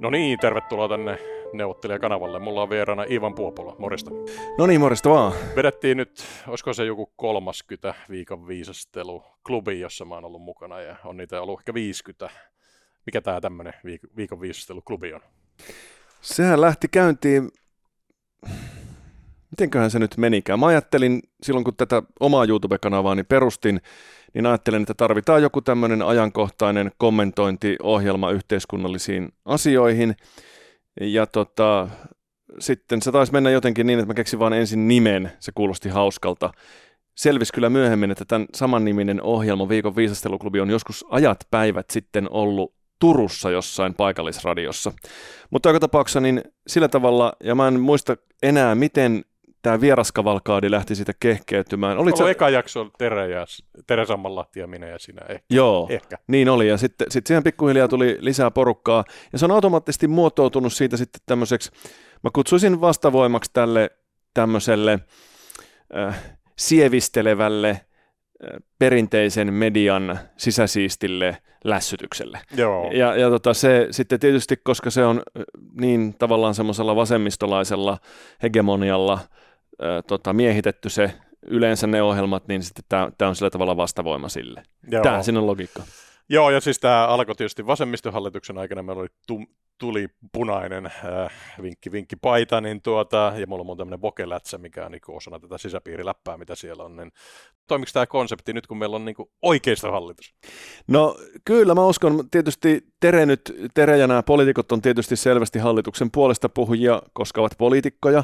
No niin, tervetuloa tänne neuvottelijakanavalle. Mulla on vieraana Ivan Puopola. Morista. No niin, morista vaan. Vedettiin nyt, olisiko se joku 30 viikon viisastelu klubi, jossa mä oon ollut mukana ja on niitä ollut ehkä 50. Mikä tää tämmönen viikon viisastelu klubi on? Sehän lähti käyntiin, mitenköhän se nyt menikään. Mä ajattelin silloin, kun tätä omaa YouTube-kanavaani perustin, niin ajattelin, että tarvitaan joku tämmöinen ajankohtainen kommentointiohjelma yhteiskunnallisiin asioihin. Ja tota, sitten se taisi mennä jotenkin niin, että mä keksin vaan ensin nimen, se kuulosti hauskalta. Selvisi kyllä myöhemmin, että tämän saman niminen ohjelma Viikon viisasteluklubi on joskus ajat päivät sitten ollut Turussa jossain paikallisradiossa. Mutta joka tapauksessa niin sillä tavalla, ja mä en muista enää, miten tämä vieraskavalkaadi lähti siitä kehkeytymään. Olit se... eka jakso Tere, ja, Tere Sammanlahti ja minä ja sinä ehkä. Joo, ehkä. niin oli. Ja sitten sit siihen pikkuhiljaa tuli lisää porukkaa. Ja se on automaattisesti muotoutunut siitä sitten tämmöiseksi, mä kutsuisin vastavoimaksi tälle tämmöiselle äh, sievistelevälle perinteisen median sisäsiistille lässytykselle. Joo. Ja, ja tota, se sitten tietysti, koska se on niin tavallaan semmoisella vasemmistolaisella hegemonialla tota, miehitetty se yleensä ne ohjelmat, niin sitten tämä on sillä tavalla vastavoima sille. Tämä siinä on logiikka. Joo, ja siis tämä alkoi tietysti vasemmistohallituksen aikana, meillä oli tum, tuli punainen äh, vinkki, vinkki paita, niin tuota, ja mulla on tämmöinen vokelätsä, mikä on niin osana tätä sisäpiiriläppää, mitä siellä on, niin toimiko tämä konsepti nyt, kun meillä on niin oikeistohallitus? No kyllä, mä uskon, tietysti Tere, nyt, Tere ja nämä poliitikot on tietysti selvästi hallituksen puolesta puhujia, koska ovat poliitikkoja,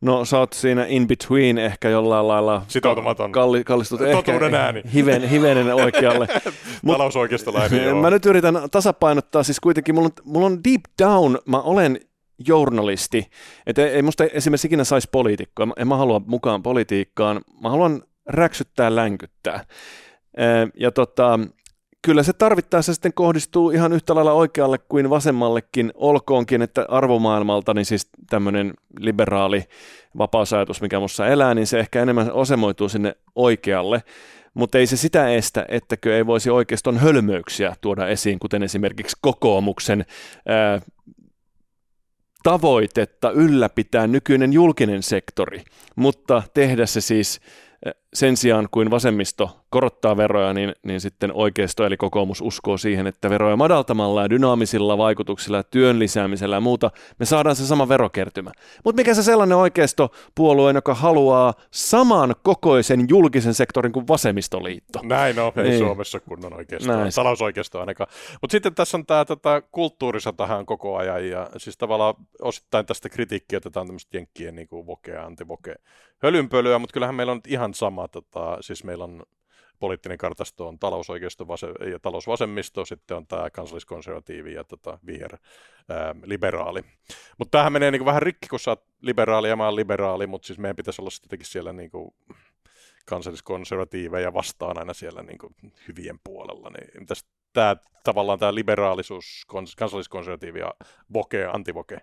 No sä oot siinä in between ehkä jollain lailla Sitoutumaton. Kalli, kallistut Totuuden ehkä ääni. Hiven, hivenen oikealle. Talousoikeistolainen, joo. Mä nyt yritän tasapainottaa, siis kuitenkin mulla on, mulla on deep down, mä olen journalisti, että ei musta esimerkiksi ikinä saisi poliitikkoa, en mä halua mukaan politiikkaan, mä haluan räksyttää, länkyttää. Ja tota, kyllä se tarvittaessa sitten kohdistuu ihan yhtä lailla oikealle kuin vasemmallekin, olkoonkin, että arvomaailmalta, niin siis tämmöinen liberaali vapausajatus, mikä minussa elää, niin se ehkä enemmän osemoituu sinne oikealle, mutta ei se sitä estä, ettäkö ei voisi oikeastaan hölmöyksiä tuoda esiin, kuten esimerkiksi kokoomuksen ää, tavoitetta ylläpitää nykyinen julkinen sektori, mutta tehdä se siis sen sijaan kuin vasemmisto korottaa veroja, niin, niin sitten oikeisto eli kokoomus uskoo siihen, että veroja madaltamalla ja dynaamisilla vaikutuksilla ja työn lisäämisellä ja muuta me saadaan se sama verokertymä. Mutta mikä se sellainen oikeistopuolue, joka haluaa saman kokoisen julkisen sektorin kuin vasemmistoliitto? Näin on, ei niin. Suomessa kunnon oikeisto, Näin. talousoikeisto ainakaan. Mutta sitten tässä on tämä tota, tähän koko ajan ja siis tavallaan osittain tästä kritiikkiä otetaan tämmöistä jenkkien niin kuin voke ja antivoke hölynpölyä, mutta kyllähän meillä on ihan sama, tota, siis meillä on poliittinen kartasto on talousoikeisto ja talousvasemmisto, sitten on tämä kansalliskonservatiivi ja tota, viher ää, liberaali. Mutta tämähän menee niinku vähän rikki, kun sä oot liberaali ja mä oon liberaali, mutta siis meidän pitäisi olla sittenkin siellä niinku kansalliskonservatiiveja vastaan aina siellä niinku hyvien puolella. Niin tämä tavallaan tämä liberaalisuus, kansalliskonservatiivi ja voke, antivoke,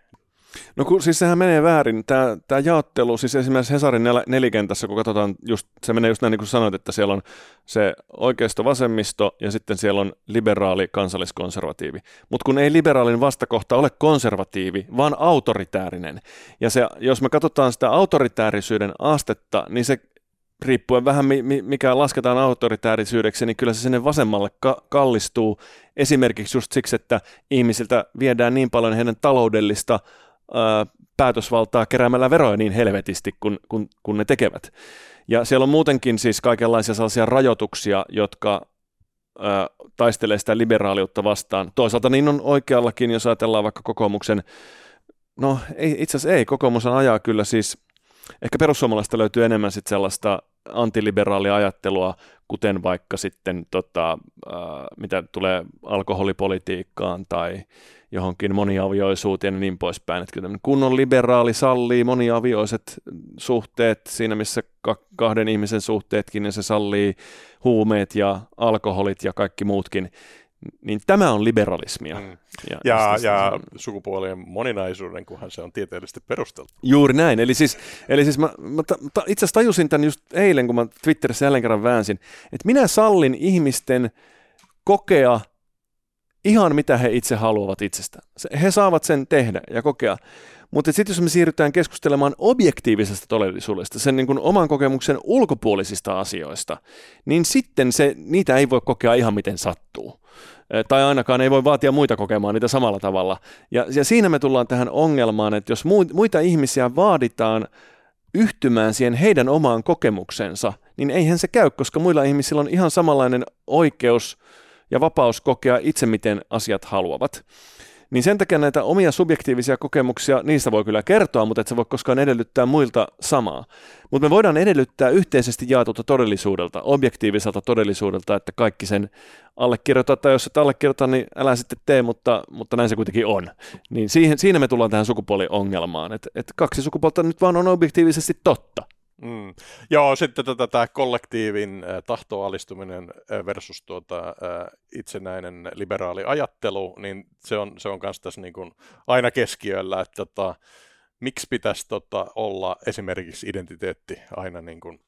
No kun, siis sehän menee väärin. Tämä, tämä jaottelu, siis esimerkiksi Hesarin nel- nelikentässä, kun katsotaan, just, se menee just näin niin kuin sanoit, että siellä on se oikeisto-vasemmisto ja sitten siellä on liberaali kansalliskonservatiivi. Mutta kun ei liberaalin vastakohta ole konservatiivi, vaan autoritäärinen. Ja se, jos me katsotaan sitä autoritäärisyyden astetta, niin se riippuen vähän mikä lasketaan autoritäärisyydeksi, niin kyllä se sinne vasemmalle ka- kallistuu esimerkiksi just siksi, että ihmisiltä viedään niin paljon heidän taloudellista päätösvaltaa keräämällä veroja niin helvetisti kuin kun, kun ne tekevät. Ja siellä on muutenkin siis kaikenlaisia sellaisia rajoituksia, jotka ö, taistelee sitä liberaaliutta vastaan. Toisaalta niin on oikeallakin, jos ajatellaan vaikka kokoomuksen, no ei, itse asiassa ei, kokoomus ajaa kyllä siis, ehkä perussuomalaista löytyy enemmän sitten sellaista antiliberaalia ajattelua, kuten vaikka sitten tota, äh, mitä tulee alkoholipolitiikkaan tai johonkin moniavioisuuteen ja niin poispäin. Että kunnon liberaali sallii moniavioiset suhteet siinä, missä kahden ihmisen suhteetkin, ja se sallii huumeet ja alkoholit ja kaikki muutkin. Niin tämä on liberalismia. Mm. Ja, ja, ja sukupuolien moninaisuuden, kunhan se on tieteellisesti perusteltu. Juuri näin. Eli siis, eli siis mä, mä ta, ta, itse asiassa tajusin tämän just eilen, kun mä Twitterissä jälleen kerran väänsin, että minä sallin ihmisten kokea ihan mitä he itse haluavat itsestään. He saavat sen tehdä ja kokea. Mutta sitten jos me siirrytään keskustelemaan objektiivisesta todellisuudesta, sen niin kuin oman kokemuksen ulkopuolisista asioista, niin sitten se, niitä ei voi kokea ihan miten sattuu. Tai ainakaan ei voi vaatia muita kokemaan niitä samalla tavalla. Ja, ja siinä me tullaan tähän ongelmaan, että jos muita ihmisiä vaaditaan yhtymään siihen heidän omaan kokemuksensa, niin eihän se käy, koska muilla ihmisillä on ihan samanlainen oikeus ja vapaus kokea itse, miten asiat haluavat. Niin sen takia näitä omia subjektiivisia kokemuksia, niistä voi kyllä kertoa, mutta et sä voi koskaan edellyttää muilta samaa. Mutta me voidaan edellyttää yhteisesti jaetulta todellisuudelta, objektiiviselta todellisuudelta, että kaikki sen allekirjoittaa, tai jos et allekirjoita, niin älä sitten tee, mutta, mutta näin se kuitenkin on. Niin siihen, siinä me tullaan tähän sukupuoliongelmaan, että et kaksi sukupuolta nyt vaan on objektiivisesti totta. Mm. Joo, sitten tota, tämä kollektiivin äh, tahtoalistuminen äh, versus tuota, äh, itsenäinen liberaali ajattelu, niin se on, se on kanssa tässä niin kuin aina keskiöllä, että tota, miksi pitäisi tota, olla esimerkiksi identiteetti aina niin kuin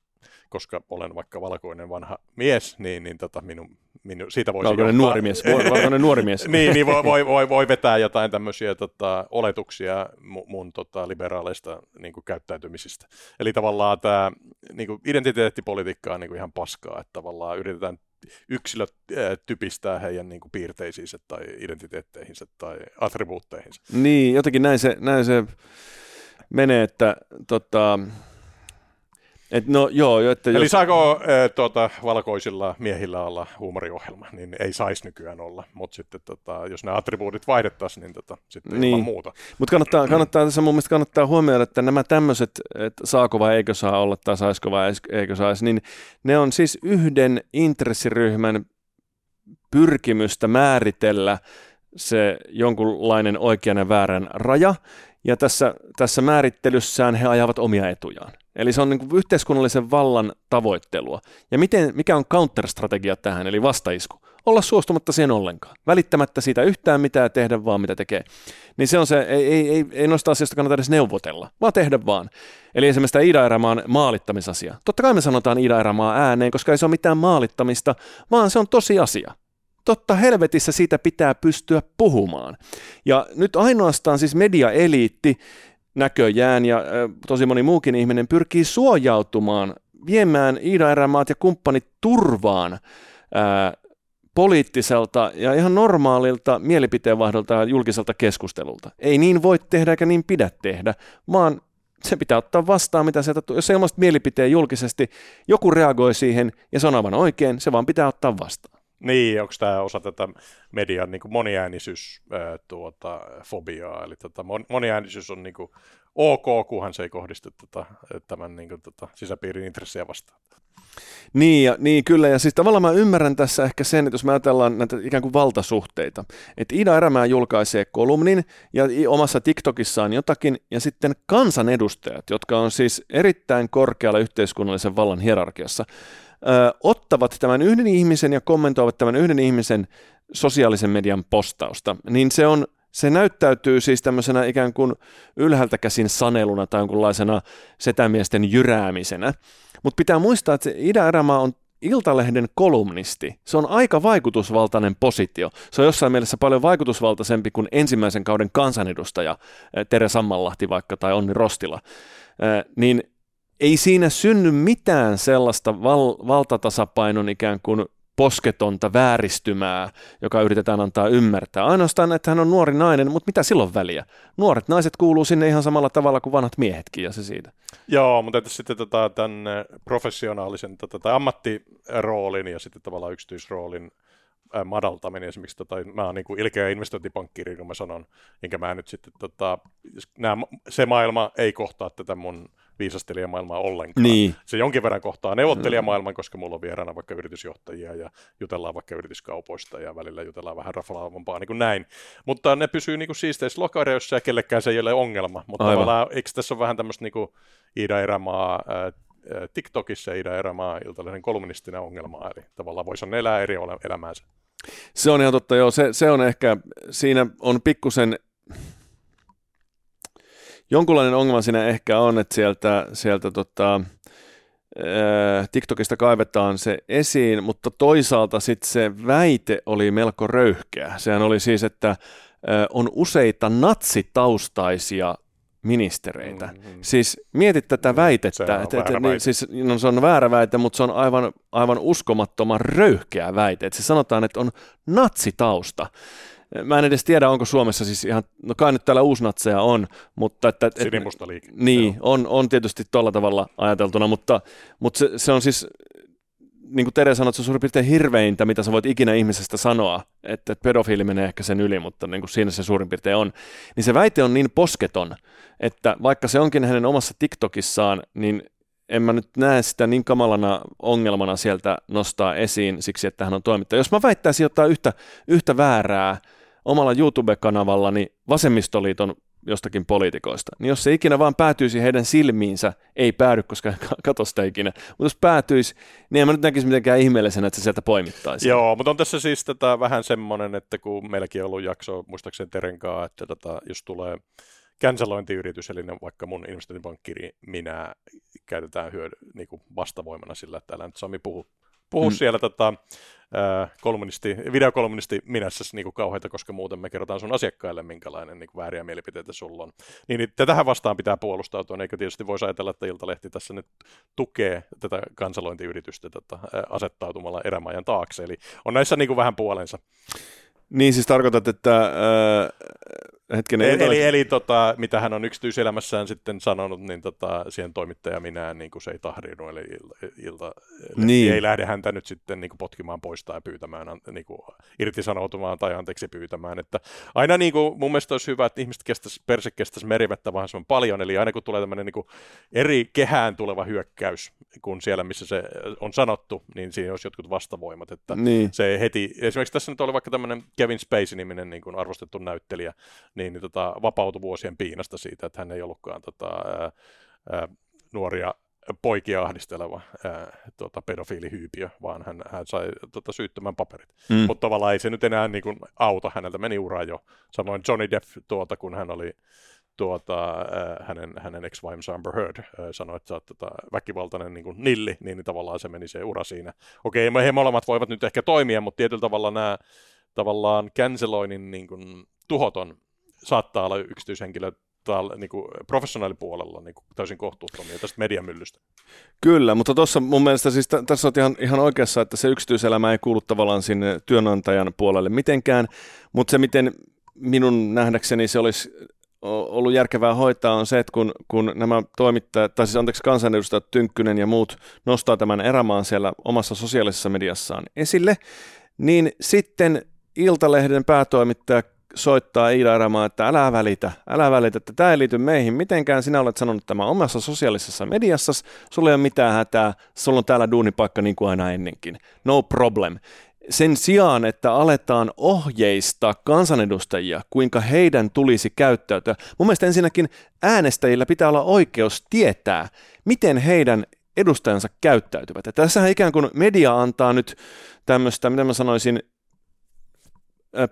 koska olen vaikka valkoinen vanha mies, niin, niin tota, minun, minun, siitä voisi valkoinen nuori mies. Valkoinen nuori mies. niin, niin voi, voi, voi, voi, vetää jotain tämmöisiä tota, oletuksia mun, mun tota, liberaaleista niin kuin, käyttäytymisistä. Eli tavallaan tämä niin kuin, identiteettipolitiikka on niin kuin, ihan paskaa, että tavallaan yritetään yksilöt typistää heidän niin kuin, piirteisiinsä tai identiteetteihinsä tai attribuutteihinsa. Niin, jotenkin näin se, näin se menee, että tota, et no, joo, että Eli jos... saako e, tuota, valkoisilla miehillä olla huumoriohjelma, niin ei saisi nykyään olla, mutta sitten tota, jos nämä attribuutit vaihdettaisiin, niin tota, sitten niin. ilman muuta. Mutta kannattaa, kannattaa tässä mun mielestä kannattaa huomioida, että nämä tämmöiset, että saako vai eikö saa olla tai saisiko vai eikö saisi, niin ne on siis yhden intressiryhmän pyrkimystä määritellä se jonkunlainen oikean ja väärän raja, ja tässä, tässä määrittelyssään he ajavat omia etujaan. Eli se on niin kuin yhteiskunnallisen vallan tavoittelua. Ja miten, mikä on counter-strategia tähän, eli vastaisku? Olla suostumatta siihen ollenkaan. Välittämättä siitä yhtään mitään tehdä vaan mitä tekee. Niin se on se, ei, ei, ei, ei noista asioista kannata edes neuvotella, vaan tehdä vaan. Eli esimerkiksi tämä Ida-Erämaan maalittamisasia. Totta kai me sanotaan Ida-Erämaa ääneen, koska ei se ole mitään maalittamista, vaan se on tosi asia. Totta helvetissä siitä pitää pystyä puhumaan. Ja nyt ainoastaan siis mediaeliitti näköjään ja tosi moni muukin ihminen pyrkii suojautumaan, viemään Iida-erämaat ja kumppanit turvaan ää, poliittiselta ja ihan normaalilta mielipiteenvaihdolta ja julkiselta keskustelulta. Ei niin voi tehdä eikä niin pidä tehdä, vaan se pitää ottaa vastaan, mitä sieltä Jos se ilmaista mielipiteen julkisesti, joku reagoi siihen ja se on aivan oikein, se vaan pitää ottaa vastaan. Niin, onko tämä osa tätä median niin moniäänisyys ää, tuota, fobiaa, eli tota, moniäänisyys on niin kuin, ok, kunhan se ei kohdistu tota, tämän niin kuin, tota, sisäpiirin intressejä vastaan. Niin, ja, niin, kyllä, ja siis tavallaan mä ymmärrän tässä ehkä sen, että jos me ajatellaan näitä ikään kuin valtasuhteita, että Ida Erämää julkaisee kolumnin ja omassa TikTokissaan jotakin, ja sitten kansanedustajat, jotka on siis erittäin korkealla yhteiskunnallisen vallan hierarkiassa, ö, ottavat tämän yhden ihmisen ja kommentoivat tämän yhden ihmisen sosiaalisen median postausta, niin se on se näyttäytyy siis tämmöisenä ikään kuin ylhäältä käsin saneluna tai jonkunlaisena setämiesten jyräämisenä. Mutta pitää muistaa, että se Ida-Erämaa on Iltalehden kolumnisti. Se on aika vaikutusvaltainen positio. Se on jossain mielessä paljon vaikutusvaltaisempi kuin ensimmäisen kauden kansanedustaja Tere Sammanlahti vaikka tai Onni Rostila. Niin ei siinä synny mitään sellaista val- valtatasapainon ikään kuin posketonta vääristymää, joka yritetään antaa ymmärtää. Ainoastaan, että hän on nuori nainen, mutta mitä silloin väliä? Nuoret naiset kuuluu sinne ihan samalla tavalla kuin vanhat miehetkin ja se siitä. Joo, mutta että sitten tota, tämän professionaalisen tota, tai ammattiroolin ja sitten tavallaan yksityisroolin madaltaminen esimerkiksi, tota, mä oon niin kuin ilkeä investointipankkiri, kun mä sanon, enkä mä nyt sitten, tota, nämä, se maailma ei kohtaa tätä mun viisastelijamaailmaa ollenkaan. Niin. Se jonkin verran kohtaa neuvottelijamaailman, koska mulla on vieraana vaikka yritysjohtajia ja jutellaan vaikka yrityskaupoista ja välillä jutellaan vähän rafalaavampaa niin kuin näin. Mutta ne pysyy niin kuin siisteissä lokareissa ja kellekään se ei ole ongelma. Mutta Aivan. tavallaan, eikö tässä ole vähän tämmöistä niin kuin Iida Erämaa TikTokissa Iida Erämaa iltalehden kolumnistina ongelmaa, eli tavallaan voisi elää eri elämäänsä. Se on ihan totta, joo. Se, se on ehkä, siinä on pikkusen jonkunlainen ongelma siinä ehkä on, että sieltä, sieltä tota, TikTokista kaivetaan se esiin, mutta toisaalta sitten se väite oli melko röyhkeä. Sehän oli siis, että on useita natsitaustaisia ministereitä. Mm-hmm. Siis mietit tätä mm, väitettä. Se on, että, että, niin, siis, no, se on väärä väite, mutta se on aivan, aivan uskomattoman röyhkeä väite. Että se sanotaan, että on natsitausta. Mä en edes tiedä, onko Suomessa siis ihan, no kai nyt täällä uusnatseja on, mutta että... Et, Sinimusta liike. Niin, on, on tietysti tuolla tavalla ajateltuna, mutta, mutta se, se on siis, niin kuin Tere sanoi, se on suurin piirtein hirveintä, mitä sä voit ikinä ihmisestä sanoa, että, että pedofiili menee ehkä sen yli, mutta niin kuin siinä se suurin piirtein on. Niin se väite on niin posketon, että vaikka se onkin hänen omassa TikTokissaan, niin en mä nyt näe sitä niin kamalana ongelmana sieltä nostaa esiin siksi, että hän on toimittaja. Jos mä väittäisin jotain yhtä, yhtä väärää omalla YouTube-kanavallani vasemmistoliiton jostakin poliitikoista, niin jos se ikinä vaan päätyisi heidän silmiinsä, ei päädy, koska katso sitä ikinä, mutta jos päätyisi, niin en mä nyt näkisi mitenkään ihmeellisenä, että se sieltä poimittaisi. Joo, mutta on tässä siis tätä vähän semmoinen, että kun meilläkin on ollut jakso, muistaakseni Terenkaa, että tätä, jos tulee cancelointiyritys, eli vaikka mun investointipankkiri, minä käytetään hyödy, niin kuin vastavoimana sillä, että älä nyt Sami puhu, puhu mm. siellä tota, kolumnisti, videokolumnisti minässä niin kuin kauheita, koska muuten me kerrotaan sun asiakkaille, minkälainen niin kuin vääriä mielipiteitä sulla on. Niin, niin tähän vastaan pitää puolustautua, eikö tietysti voisi ajatella, että Iltalehti tässä nyt tukee tätä kansalointiyritystä tota, asettautumalla erämajan taakse, eli on näissä niin kuin vähän puolensa. Niin siis tarkoitat, että äh, hetkinen. Eli, eli, eli tota, mitä hän on yksityiselämässään sitten sanonut, niin tota, siihen toimittaja minä niin kuin se ei tahdinut, eli ilta, ilta niin. ei lähde häntä nyt sitten niin kuin potkimaan pois tai pyytämään, niin kuin irtisanoutumaan tai anteeksi pyytämään. Että aina niin kuin, mun mielestä olisi hyvä, että ihmiset kestäisi, perse kestäisi merivettä vähän paljon, eli aina kun tulee tämmöinen niin kuin eri kehään tuleva hyökkäys, kun siellä missä se on sanottu, niin siinä olisi jotkut vastavoimat, että niin. se heti, esimerkiksi tässä nyt oli vaikka tämmöinen Kevin Spacey-niminen niin kuin arvostettu näyttelijä, niin, niin tota, vapautui vuosien piinasta siitä, että hän ei ollutkaan tota, ää, ää, nuoria poikia ahdisteleva ää, tota, pedofiilihyypiö, vaan hän, hän sai tota, syyttömän paperit. Mm. Mutta tavallaan ei se nyt enää niin kuin, auta, häneltä meni ura jo. Samoin Johnny Depp, tuota, kun hän oli tuota, äh, hänen, hänen ex-vaimonsa Amber Heard äh, sanoi, että sä oot tota, väkivaltainen niin kuin nilli, niin, niin tavallaan se meni se ura siinä. Okei, he molemmat voivat nyt ehkä toimia, mutta tietyllä tavalla nämä tavallaan canceloinnin niin kuin, tuhoton saattaa olla yksityishenkilö täällä, niin kuin professionaalipuolella niin kuin täysin kohtuuttomia tästä mediamyllystä. Kyllä, mutta tuossa mun mielestä siis t- tässä on ihan, ihan oikeassa, että se yksityiselämä ei kuulu tavallaan sinne työnantajan puolelle mitenkään, mutta se miten minun nähdäkseni se olisi ollut järkevää hoitaa on se, että kun, kun nämä toimittajat, tai siis anteeksi kansanedustajat Tynkkynen ja muut nostaa tämän erämaan siellä omassa sosiaalisessa mediassaan esille, niin sitten Iltalehden päätoimittaja soittaa Iida Erämaa, että älä välitä, älä välitä, että tämä ei liity meihin mitenkään. Sinä olet sanonut tämä omassa sosiaalisessa mediassa, sulla ei ole mitään hätää, sulla on täällä duunipaikka niin kuin aina ennenkin. No problem. Sen sijaan, että aletaan ohjeistaa kansanedustajia, kuinka heidän tulisi käyttäytyä. Mun mielestä ensinnäkin äänestäjillä pitää olla oikeus tietää, miten heidän edustajansa käyttäytyvät. Ja tässähän ikään kuin media antaa nyt tämmöistä, mitä mä sanoisin,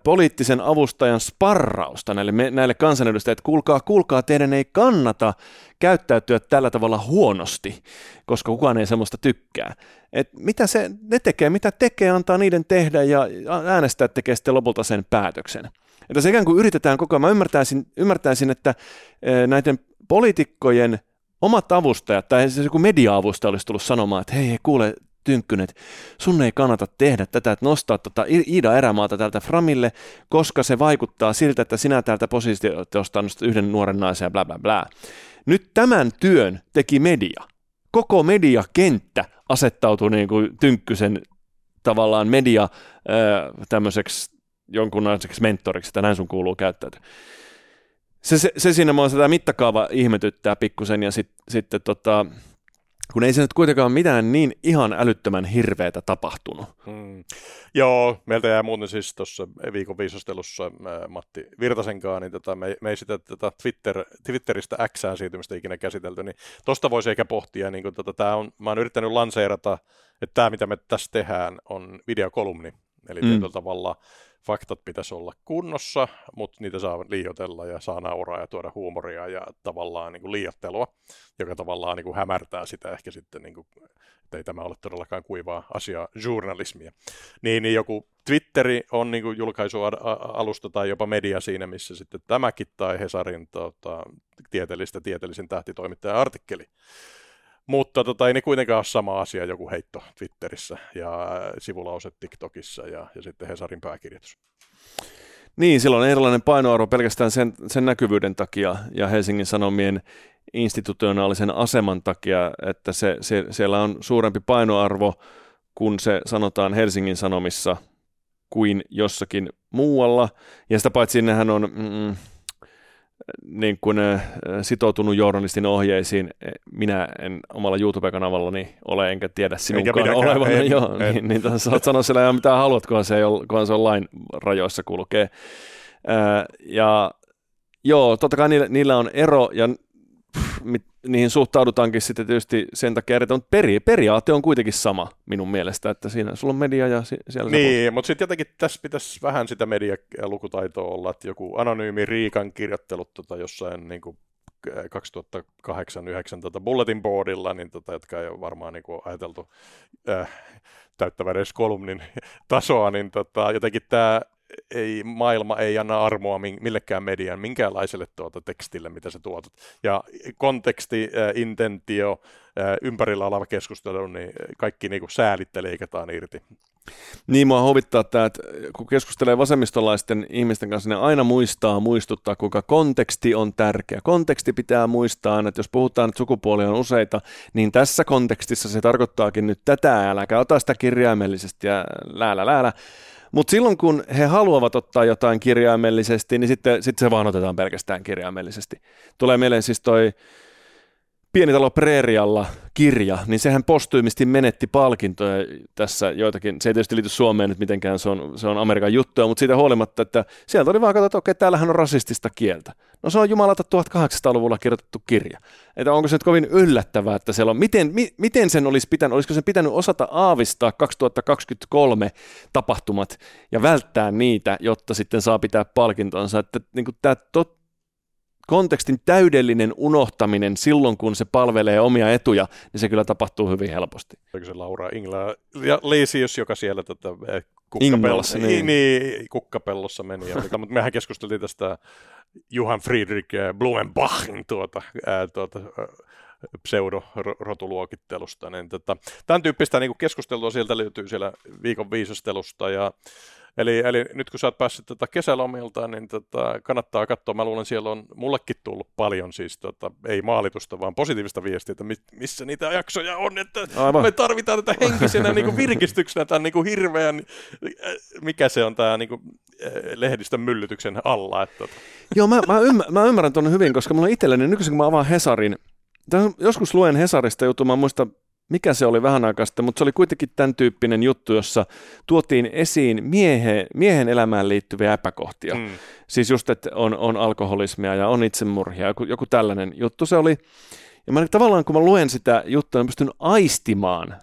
poliittisen avustajan sparrausta näille, näille kansanedustajille, että kuulkaa, kuulkaa, teidän ei kannata käyttäytyä tällä tavalla huonosti, koska kukaan ei semmoista tykkää. Et mitä se, ne tekee, mitä tekee, antaa niiden tehdä ja äänestää tekee sitten lopulta sen päätöksen. Että se ikään kuin yritetään koko ajan, mä ymmärtäisin, ymmärtäisin että näiden poliitikkojen omat avustajat tai se joku media-avustaja olisi tullut sanomaan, että hei, hei kuule, Tynkkynen, että sun ei kannata tehdä tätä, että nostaa tota Iida Erämaata täältä Framille, koska se vaikuttaa siltä, että sinä täältä positiosta yhden nuoren naisen ja bla bla bla. Nyt tämän työn teki media. Koko mediakenttä asettautui niin kuin Tynkkysen tavallaan media tämmöiseksi jonkunlaiseksi mentoriksi, että näin sun kuuluu käyttäytyä. Se, se, se siinä mua sitä mittakaava ihmetyttää pikkusen ja sitten sit, tota, kun ei se nyt kuitenkaan mitään niin ihan älyttömän hirveätä tapahtunut. Hmm. Joo, meiltä jää muuten siis tuossa viikon viisostelussa äh, Matti Virtasenkaan, niin tota, me, me ei sitä tätä Twitter, Twitteristä Xään siirtymistä ikinä käsitelty, niin tuosta voisi ehkä pohtia, niin kun, tota, tää on, mä oon yrittänyt lanseerata, että tämä mitä me tässä tehdään on videokolumni, eli mm. tietyllä tavalla faktat pitäisi olla kunnossa, mutta niitä saa liioitella ja saa nauraa ja tuoda huumoria ja tavallaan niin kuin liiottelua, joka tavallaan niin kuin hämärtää sitä ehkä sitten, niin kuin, että ei tämä ole todellakaan kuivaa asiaa journalismia. Niin, niin joku Twitteri on niin kuin julkaisualusta tai jopa media siinä, missä sitten tämäkin tai Hesarin tota, tieteellistä tieteellisen tähtitoimittajan artikkeli mutta tota, ei ne kuitenkaan ole sama asia, joku heitto Twitterissä ja sivulause TikTokissa ja, ja sitten Hesarin pääkirjoitus. Niin, sillä on erilainen painoarvo pelkästään sen, sen näkyvyyden takia ja Helsingin Sanomien institutionaalisen aseman takia, että se, se, siellä on suurempi painoarvo, kun se sanotaan Helsingin Sanomissa kuin jossakin muualla. Ja sitä paitsi nehän on, mm, niin kuin, sitoutunut journalistin ohjeisiin. E, minä en omalla YouTube-kanavallani ole, enkä tiedä sinunkaan olevan. En, joo, en. Niin, niin saat sanoa siellä ihan mitä haluat, kunhan se, ole, kunhan se on lain rajoissa kulkee. Ää, ja joo, totta kai niillä, niillä on ero, ja mit, niihin suhtaudutaankin sitten tietysti sen takia että mutta peri, periaate on kuitenkin sama minun mielestä, että siinä sulla on media ja siellä... Niin, mutta sitten jotenkin tässä pitäisi vähän sitä medialukutaitoa olla, että joku anonyymi Riikan kirjoittelut tota, jossain niin kuin 2008-2009 tota bulletin boardilla, niin tota, jotka ei ole varmaan niin kuin ajateltu äh, täyttävä edes kolumnin tasoa, niin tota, jotenkin tämä ei, maailma ei anna armoa millekään median, minkäänlaiselle tuota tekstille, mitä sä tuotat. Ja konteksti, äh, intentio, äh, ympärillä oleva keskustelu, niin kaikki niin kuin säälittä leikataan irti. Niin, mua huvittaa tämä, että kun keskustelee vasemmistolaisten ihmisten kanssa, ne aina muistaa, muistuttaa, kuinka konteksti on tärkeä. Konteksti pitää muistaa että jos puhutaan, että sukupuoli on useita, niin tässä kontekstissa se tarkoittaakin nyt tätä, äläkä ota sitä kirjaimellisesti ja läällä läällä. Mutta silloin kun he haluavat ottaa jotain kirjaimellisesti, niin sitten, sitten se vaan otetaan pelkästään kirjaimellisesti. Tulee mieleen siis toi Pienitalo Preerialla kirja, niin sehän postyymisti menetti palkintoja tässä joitakin. Se ei tietysti liity Suomeen nyt mitenkään, se on, se on Amerikan juttua, mutta siitä huolimatta, että sieltä oli vaan katsottu, että okei, täällähän on rasistista kieltä. No se on jumalata 1800-luvulla kirjoitettu kirja. Että onko se nyt kovin yllättävää, että siellä on, miten, mi, miten sen olisi pitänyt, olisiko sen pitänyt osata aavistaa 2023 tapahtumat ja välttää niitä, jotta sitten saa pitää palkintonsa. Että niin kuin tämä tot, kontekstin täydellinen unohtaminen silloin, kun se palvelee omia etuja, niin se kyllä tapahtuu hyvin helposti. Oliko se Laura Ingla ja Leisius, joka siellä tätä eh, kukkapellossa, niin. Niin, kukkapellossa meni. Ja, mutta mehän keskusteltiin tästä Johan Friedrich eh, Blumenbachin tuota, ää, tuota pseudorotuluokittelusta. Niin tota, tämän tyyppistä niin keskustelua sieltä löytyy siellä viikon viisastelusta ja Eli, eli nyt kun sä oot päässyt tota kesälomilta, niin tota, kannattaa katsoa. Mä luulen, siellä on mullekin tullut paljon siis, tota, ei maalitusta, vaan positiivista viestiä, että missä niitä jaksoja on, että Aivan. me tarvitaan tätä henkisenä niin kuin virkistyksenä tämän niin kuin hirveän, äh, mikä se on tämä niin kuin, äh, lehdistön myllytyksen alla. Että, tota. Joo, mä, mä, ymmär, mä ymmärrän tuonne hyvin, koska mulla on itselleni, nykyisin kun mä avaan Hesarin, joskus luen Hesarista juttu, mä muistan mikä se oli vähän aikaa sitten, mutta se oli kuitenkin tämän tyyppinen juttu, jossa tuotiin esiin miehen, miehen elämään liittyviä epäkohtia. Mm. Siis just, että on, on alkoholismia ja on itsemurhia, joku, joku tällainen juttu se oli. Ja mä tavallaan kun mä luen sitä juttua, mä pystyn aistimaan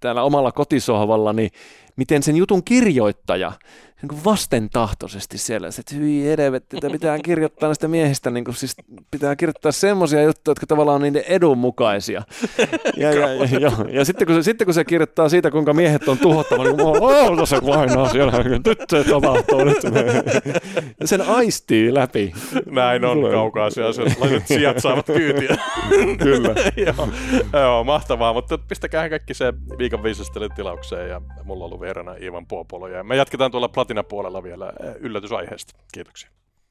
täällä omalla kotisohvalla, niin miten sen jutun kirjoittaja niin kuin vastentahtoisesti siellä, että hyi helvetti, että pitää kirjoittaa näistä miehistä, niin kuin, siis pitää kirjoittaa semmoisia juttuja, jotka tavallaan on niiden edun mukaisia. Ja, ja, ja, ja, ja sitten, kun se, sitten kun se kirjoittaa siitä, kuinka miehet on tuhottava, niin kuin, oh, se painaa siellä, nyt se tapahtuu. Nyt. Ja sen aistii läpi. Näin on Tulee. kaukaa siellä, sijat saavat kyytiä. Kyllä. joo, joo, mahtavaa, mutta pistäkää kaikki se viikon viisastelu tilaukseen ja mulla on ollut vierana Ivan Puopolo ja me jatketaan tuolla Platina-puolella vielä yllätysaiheesta. Kiitoksia.